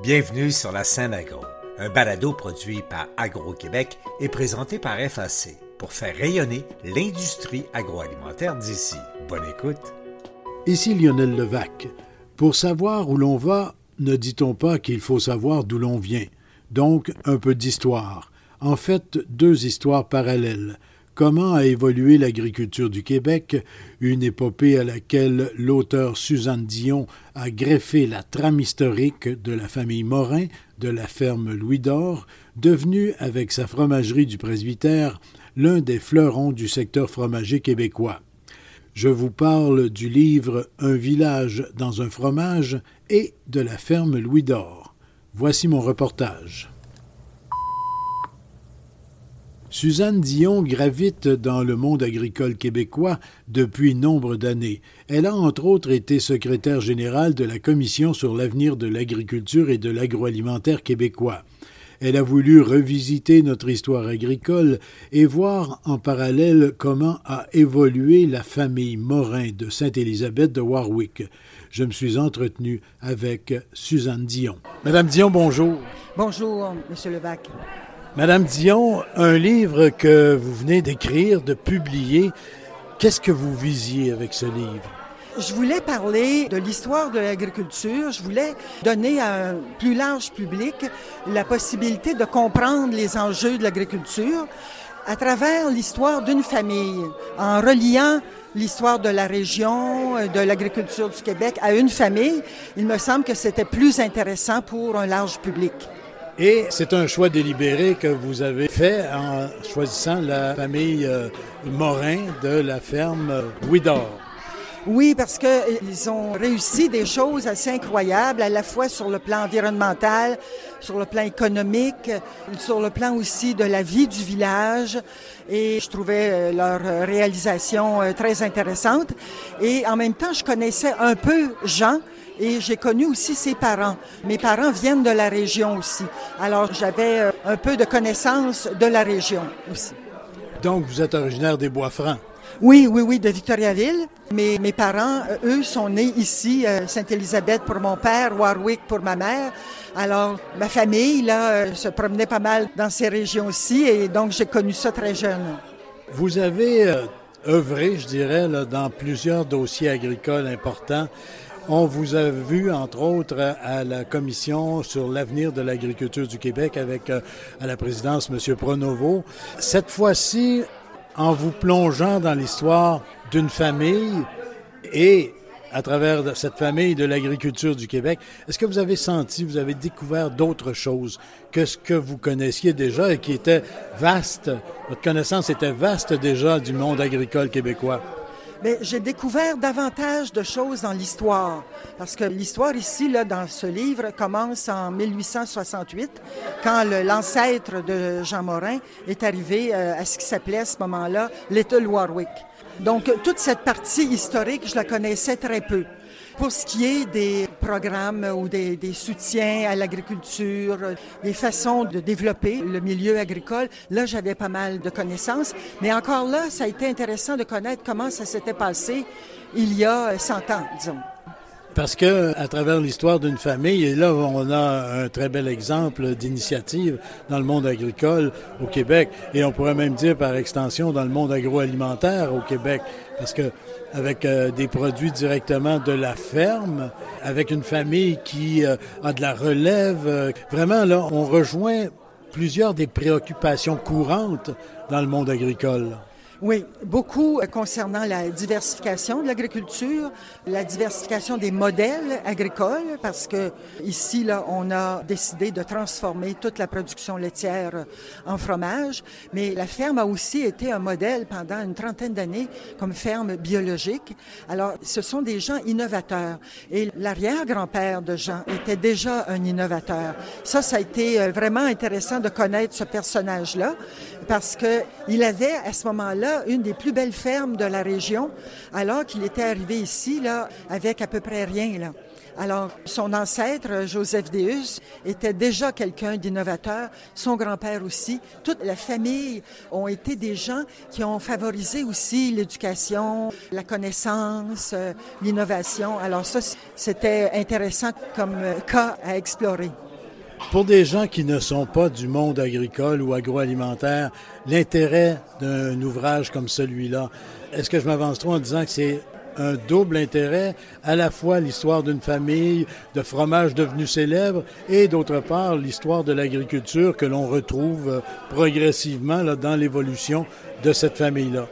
Bienvenue sur la scène agro, un balado produit par Agro-Québec et présenté par FAC pour faire rayonner l'industrie agroalimentaire d'ici. Bonne écoute. Ici Lionel Levac. Pour savoir où l'on va, ne dit-on pas qu'il faut savoir d'où l'on vient. Donc, un peu d'histoire. En fait, deux histoires parallèles. Comment a évolué l'agriculture du Québec, une épopée à laquelle l'auteur Suzanne Dion a greffé la trame historique de la famille Morin de la ferme Louis d'Or, devenue avec sa fromagerie du presbytère l'un des fleurons du secteur fromager québécois. Je vous parle du livre Un village dans un fromage et de la ferme Louis d'Or. Voici mon reportage. Suzanne Dion gravite dans le monde agricole québécois depuis nombre d'années. Elle a entre autres été secrétaire générale de la Commission sur l'avenir de l'agriculture et de l'agroalimentaire québécois. Elle a voulu revisiter notre histoire agricole et voir en parallèle comment a évolué la famille Morin de Sainte-Élisabeth de Warwick. Je me suis entretenu avec Suzanne Dion. Madame Dion, bonjour. Bonjour, Monsieur Levac. Madame Dion, un livre que vous venez d'écrire, de publier, qu'est-ce que vous visiez avec ce livre? Je voulais parler de l'histoire de l'agriculture. Je voulais donner à un plus large public la possibilité de comprendre les enjeux de l'agriculture à travers l'histoire d'une famille, en reliant l'histoire de la région, de l'agriculture du Québec à une famille. Il me semble que c'était plus intéressant pour un large public. Et c'est un choix délibéré que vous avez fait en choisissant la famille euh, Morin de la ferme Ouidor. Oui, parce qu'ils ont réussi des choses assez incroyables, à la fois sur le plan environnemental, sur le plan économique, sur le plan aussi de la vie du village. Et je trouvais euh, leur réalisation euh, très intéressante. Et en même temps, je connaissais un peu Jean, et j'ai connu aussi ses parents. Mes parents viennent de la région aussi. Alors j'avais euh, un peu de connaissance de la région aussi. Donc vous êtes originaire des Bois-Francs? Oui, oui, oui, de Victoriaville. Mais mes parents, euh, eux, sont nés ici, euh, Sainte-Élisabeth pour mon père, Warwick pour ma mère. Alors, ma famille, là, se promenait pas mal dans ces régions aussi, et donc j'ai connu ça très jeune. Vous avez œuvré, je dirais, là, dans plusieurs dossiers agricoles importants. On vous a vu, entre autres, à la commission sur l'avenir de l'agriculture du Québec avec euh, à la présidence M. Pronovo. Cette fois-ci, en vous plongeant dans l'histoire d'une famille et à travers cette famille de l'agriculture du Québec, est-ce que vous avez senti, vous avez découvert d'autres choses que ce que vous connaissiez déjà et qui était vaste, votre connaissance était vaste déjà du monde agricole québécois? J'ai découvert davantage de choses dans l'histoire. Parce que l'histoire ici, là, dans ce livre, commence en 1868, quand l'ancêtre de Jean Morin est arrivé euh, à ce qui s'appelait à ce moment-là Little Warwick. Donc, toute cette partie historique, je la connaissais très peu. Pour ce qui est des programmes ou des, soutiens à l'agriculture, des façons de développer le milieu agricole, là, j'avais pas mal de connaissances. Mais encore là, ça a été intéressant de connaître comment ça s'était passé il y a 100 ans, disons. Parce que, à travers l'histoire d'une famille, et là, on a un très bel exemple d'initiative dans le monde agricole au Québec, et on pourrait même dire par extension dans le monde agroalimentaire au Québec, parce que avec euh, des produits directement de la ferme, avec une famille qui euh, a de la relève, euh, vraiment là, on rejoint plusieurs des préoccupations courantes dans le monde agricole. Oui, beaucoup concernant la diversification de l'agriculture, la diversification des modèles agricoles, parce que ici, là, on a décidé de transformer toute la production laitière en fromage, mais la ferme a aussi été un modèle pendant une trentaine d'années comme ferme biologique. Alors, ce sont des gens innovateurs. Et l'arrière-grand-père de Jean était déjà un innovateur. Ça, ça a été euh, vraiment intéressant de connaître ce personnage-là, parce que il avait à ce moment-là une des plus belles fermes de la région, alors qu'il était arrivé ici, là, avec à peu près rien, là. Alors, son ancêtre, Joseph Deus, était déjà quelqu'un d'innovateur, son grand-père aussi. Toute la famille ont été des gens qui ont favorisé aussi l'éducation, la connaissance, euh, l'innovation. Alors ça, c'était intéressant comme cas à explorer. Pour des gens qui ne sont pas du monde agricole ou agroalimentaire, l'intérêt d'un ouvrage comme celui-là, est-ce que je m'avance trop en disant que c'est un double intérêt, à la fois l'histoire d'une famille de fromage devenu célèbre et d'autre part l'histoire de l'agriculture que l'on retrouve progressivement dans l'évolution de cette famille-là?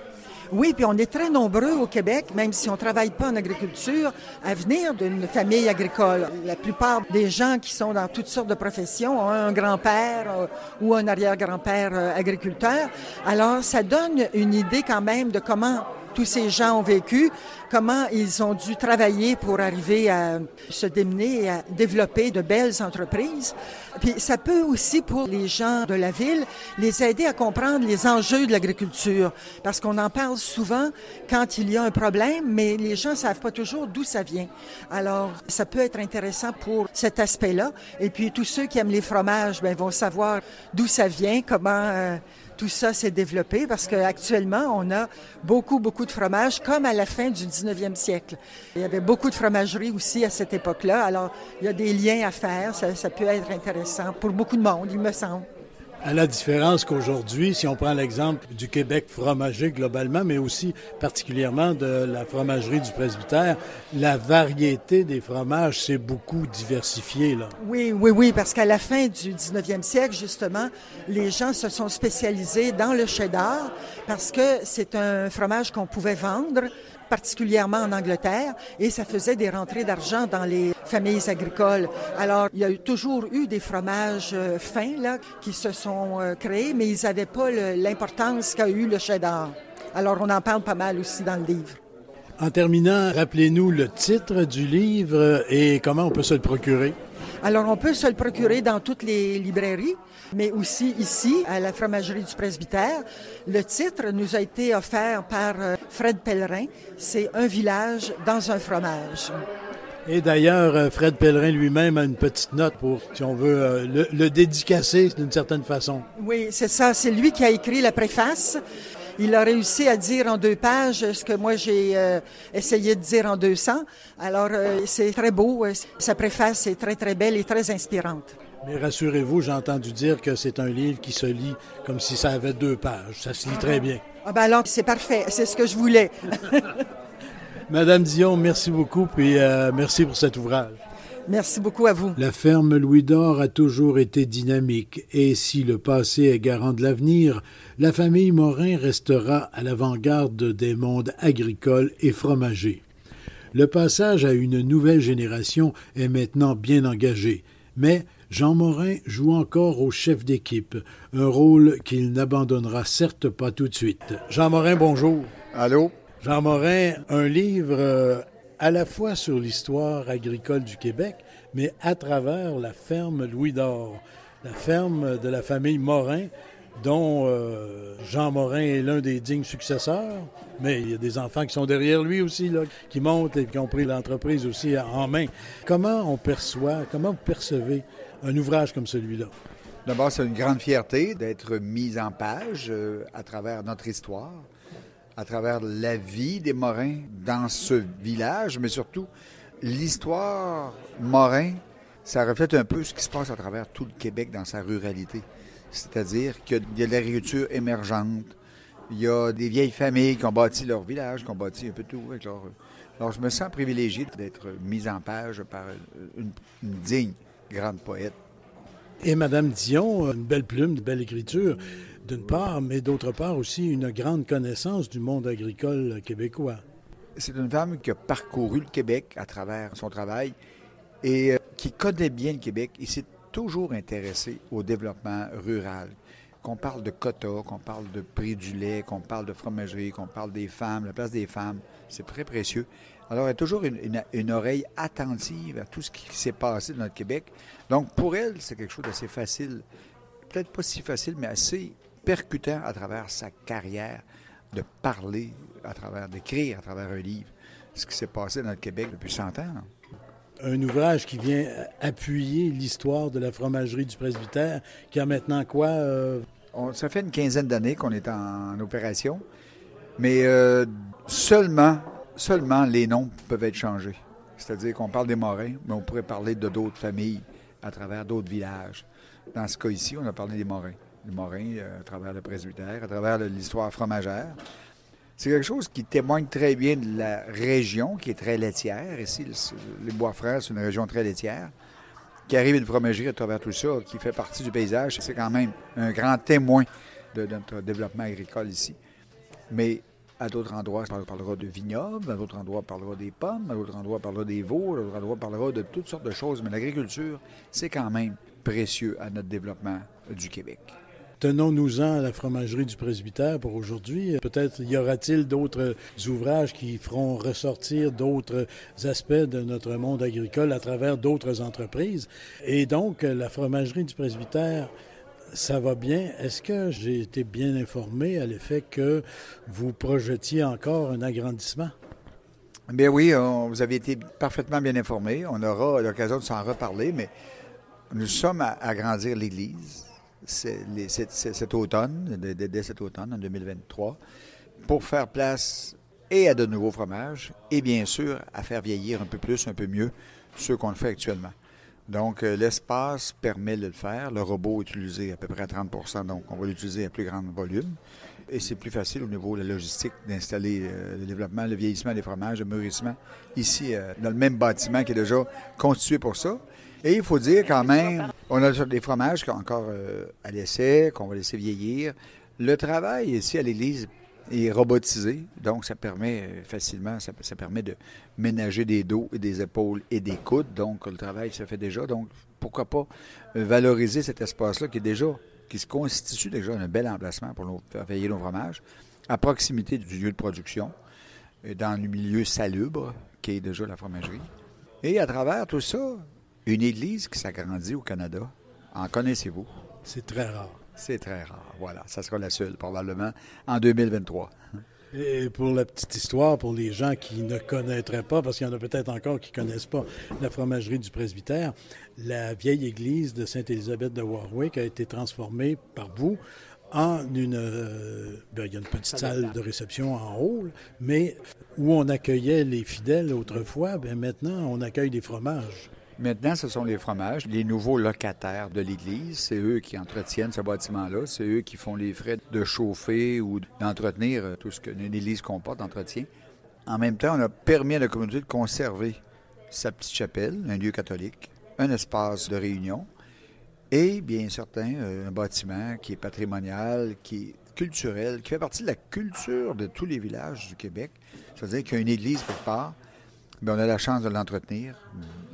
Oui, puis on est très nombreux au Québec, même si on travaille pas en agriculture, à venir d'une famille agricole. La plupart des gens qui sont dans toutes sortes de professions ont un grand-père euh, ou un arrière-grand-père euh, agriculteur. Alors, ça donne une idée quand même de comment tous ces gens ont vécu, comment ils ont dû travailler pour arriver à se démener et à développer de belles entreprises. Puis ça peut aussi, pour les gens de la ville, les aider à comprendre les enjeux de l'agriculture, parce qu'on en parle souvent quand il y a un problème, mais les gens ne savent pas toujours d'où ça vient. Alors, ça peut être intéressant pour cet aspect-là. Et puis, tous ceux qui aiment les fromages ben, vont savoir d'où ça vient, comment... Euh, tout ça s'est développé parce qu'actuellement, on a beaucoup, beaucoup de fromages, comme à la fin du 19e siècle. Il y avait beaucoup de fromageries aussi à cette époque-là. Alors, il y a des liens à faire. Ça, ça peut être intéressant pour beaucoup de monde, il me semble. À la différence qu'aujourd'hui, si on prend l'exemple du Québec fromager globalement, mais aussi particulièrement de la fromagerie du presbytère, la variété des fromages s'est beaucoup diversifiée. Là. Oui, oui, oui, parce qu'à la fin du 19e siècle, justement, les gens se sont spécialisés dans le cheddar parce que c'est un fromage qu'on pouvait vendre particulièrement en Angleterre, et ça faisait des rentrées d'argent dans les familles agricoles. Alors, il y a toujours eu des fromages euh, fins là, qui se sont euh, créés, mais ils n'avaient pas l'importance qu'a eu le cheddar. Alors, on en parle pas mal aussi dans le livre. En terminant, rappelez-nous le titre du livre et comment on peut se le procurer. Alors, on peut se le procurer dans toutes les librairies, mais aussi ici, à la fromagerie du presbytère. Le titre nous a été offert par euh, Fred Pellerin. C'est Un village dans un fromage. Et d'ailleurs, euh, Fred Pellerin lui-même a une petite note pour, si on veut, euh, le, le dédicacer d'une certaine façon. Oui, c'est ça. C'est lui qui a écrit la préface. Il a réussi à dire en deux pages ce que moi j'ai euh, essayé de dire en 200. Alors, euh, c'est très beau. Euh, sa préface est très, très belle et très inspirante. Mais rassurez-vous, j'ai entendu dire que c'est un livre qui se lit comme si ça avait deux pages. Ça se lit très bien. Ah ben alors, c'est parfait. C'est ce que je voulais. Madame Dion, merci beaucoup, puis merci pour cet ouvrage. Merci beaucoup à vous. La ferme Louis d'Or a toujours été dynamique et si le passé est garant de l'avenir, la famille Morin restera à l'avant-garde des mondes agricoles et fromagers. Le passage à une nouvelle génération est maintenant bien engagé, mais Jean Morin joue encore au chef d'équipe, un rôle qu'il n'abandonnera certes pas tout de suite. Jean Morin, bonjour. Allô? Jean Morin, un livre euh, à la fois sur l'histoire agricole du Québec, mais à travers la ferme Louis d'Or, la ferme de la famille Morin, dont euh, Jean Morin est l'un des dignes successeurs, mais il y a des enfants qui sont derrière lui aussi, qui montent et qui ont pris l'entreprise aussi en main. Comment on perçoit, comment vous percevez un ouvrage comme celui-là? D'abord, c'est une grande fierté d'être mis en page euh, à travers notre histoire à travers la vie des Morins dans ce village, mais surtout l'histoire Morin, ça reflète un peu ce qui se passe à travers tout le Québec dans sa ruralité. C'est-à-dire qu'il y a de l'agriculture émergente, il y a des vieilles familles qui ont bâti leur village, qui ont bâti un peu tout. Alors, je me sens privilégié d'être mis en page par une digne grande poète. Et Madame Dion, une belle plume, une belle écriture d'une part, mais d'autre part aussi une grande connaissance du monde agricole québécois. C'est une femme qui a parcouru le Québec à travers son travail et euh, qui connaît bien le Québec et s'est toujours intéressée au développement rural. Qu'on parle de quotas, qu'on parle de prix du lait, qu'on parle de fromagerie, qu'on parle des femmes, la place des femmes, c'est très précieux. Alors, elle a toujours une, une oreille attentive à tout ce qui s'est passé dans notre Québec. Donc, pour elle, c'est quelque chose d'assez facile. Peut-être pas si facile, mais assez percutant à travers sa carrière de parler, à travers d'écrire, à travers un livre, ce qui s'est passé dans le Québec depuis 100 ans. Un ouvrage qui vient appuyer l'histoire de la fromagerie du presbytère, qui a maintenant quoi? Euh? ça fait une quinzaine d'années qu'on est en, opération, mais euh, seulement, seulement les noms peuvent être changés. C'est-à-dire qu'on parle des Morins, mais on pourrait parler de d'autres familles à travers d'autres villages. Dans ce cas ici, on a parlé des Morins. Les Morins, euh, à travers le presbytère, à travers l'histoire fromagère. C'est quelque chose qui témoigne très bien de la région, qui est très laitière. Ici, les Bois-Frères, c'est une région très laitière. Qui arrive une fromagerie à travers tout ça, qui fait partie du paysage. C'est quand même un grand témoin de notre développement agricole ici. Mais à d'autres endroits, on parlera de vignobles, à d'autres endroits, on parlera des pommes, à d'autres endroits, on parlera des veaux, à d'autres endroits, on parlera de toutes sortes de choses. Mais l'agriculture, c'est quand même précieux à notre développement du Québec. Tenons-nous-en à la fromagerie du presbytère pour aujourd'hui. Peut-être y aura-t-il d'autres ouvrages qui feront ressortir d'autres aspects de notre monde agricole à travers d'autres entreprises. Et donc, la fromagerie du presbytère ça va bien. Est-ce que j'ai été bien informé à l'effet que vous projetiez encore un agrandissement? Bien oui, vous avez été parfaitement bien informé. On aura l'occasion de s'en reparler, mais nous sommes à agrandir l'Église cet, automne, dès, cet automne, en 2023, pour faire place et à de nouveaux fromages et bien sûr à faire vieillir un peu plus, un peu mieux ceux qu'on fait actuellement. Donc, euh, l'espace permet de le faire. Le robot est utilisé à peu près à 30 donc on va l'utiliser à plus grand volume. Et c'est plus facile au niveau de la logistique d'installer euh, le développement, le vieillissement des fromages, le mûrissement, ici, euh, dans le même bâtiment qui est déjà constitué pour ça. Et il faut dire quand même, on a des fromages qui sont encore à l'essai, qu'on va laisser vieillir. Le travail ici à l'Église est robotisé, donc ça permet euh, facilement, ça, permet de ménager des dos et des épaules et des coudes, donc le travail se fait déjà. Donc pourquoi pas euh, valoriser cet espace-là qui est déjà, qui se constitue déjà un bel emplacement pour nous faire veiller nos fromages, à proximité du lieu de production, euh, dans le milieu salubre qui est déjà la fromagerie. Et à travers tout ça, une église qui s'agrandit au Canada. En connaissez-vous? C'est très rare. C'est très rare. Voilà, ça sera la seule probablement en 2023. Et pour la petite histoire, pour les gens qui ne connaîtraient pas, parce qu'il y en a peut-être encore qui ne connaissent pas la fromagerie du presbytère, la vieille église de Sainte-Élisabeth de Warwick a été transformée par vous en une... Euh, ben, il y a une petite salle de réception en haut, mais où on accueillait les fidèles autrefois, ben maintenant on accueille des fromages. Maintenant, ce sont les fromages, les nouveaux locataires de l'Église. C'est eux qui entretiennent ce bâtiment-là. C'est eux qui font les frais de chauffer ou d'entretenir euh, tout ce que l'Église comporte d'entretien. En même temps, on a permis à la communauté de conserver sa petite chapelle, un lieu catholique, un espace de réunion et, bien certain, euh, un bâtiment qui est patrimonial, qui est culturel, qui fait partie de la culture de tous les villages du Québec. C'est-à-dire qu'il y a une église quelque part, mais on a la chance de l'entretenir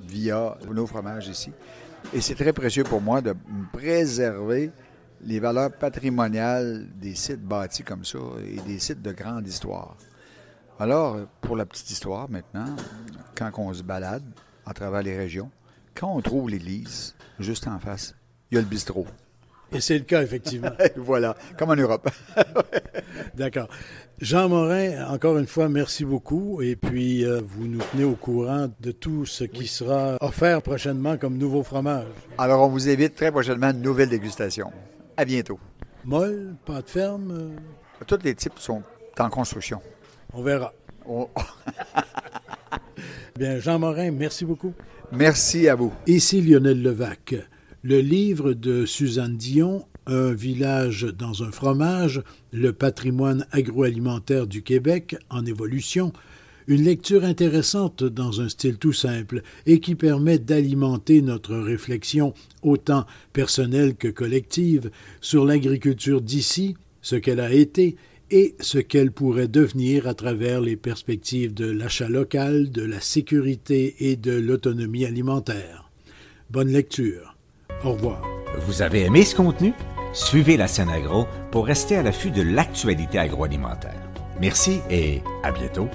via nos fromages ici. Et c'est très précieux pour moi de préserver les valeurs patrimoniales des sites bâtis comme ça et des sites de grande histoire. Alors, pour la petite histoire maintenant, quand on se balade à travers les régions, quand on trouve l'église, juste en face, il y a le bistrot. Et c'est le cas, effectivement. voilà, comme en Europe. D'accord. Jean Morin, encore une fois, merci beaucoup. Et puis, euh, vous nous tenez au courant de tout ce qui sera offert prochainement comme nouveau fromage. Alors, on vous invite très prochainement à une nouvelle dégustation. À bientôt. Molle, pâte ferme? Euh? Tous les types sont en construction. On verra. Bien, Jean Morin, merci beaucoup. Merci à vous. Ici Lionel Levac. Le livre de Suzanne Dion, Un village dans un fromage, le patrimoine agroalimentaire du Québec en évolution, une lecture intéressante dans un style tout simple et qui permet d'alimenter notre réflexion, autant personnelle que collective, sur l'agriculture d'ici, ce qu'elle a été et ce qu'elle pourrait devenir à travers les perspectives de l'achat local, de la sécurité et de l'autonomie alimentaire. Bonne lecture. Au revoir. Vous avez aimé ce contenu? Suivez la scène agro pour rester à l'affût de l'actualité agroalimentaire. Merci et à bientôt.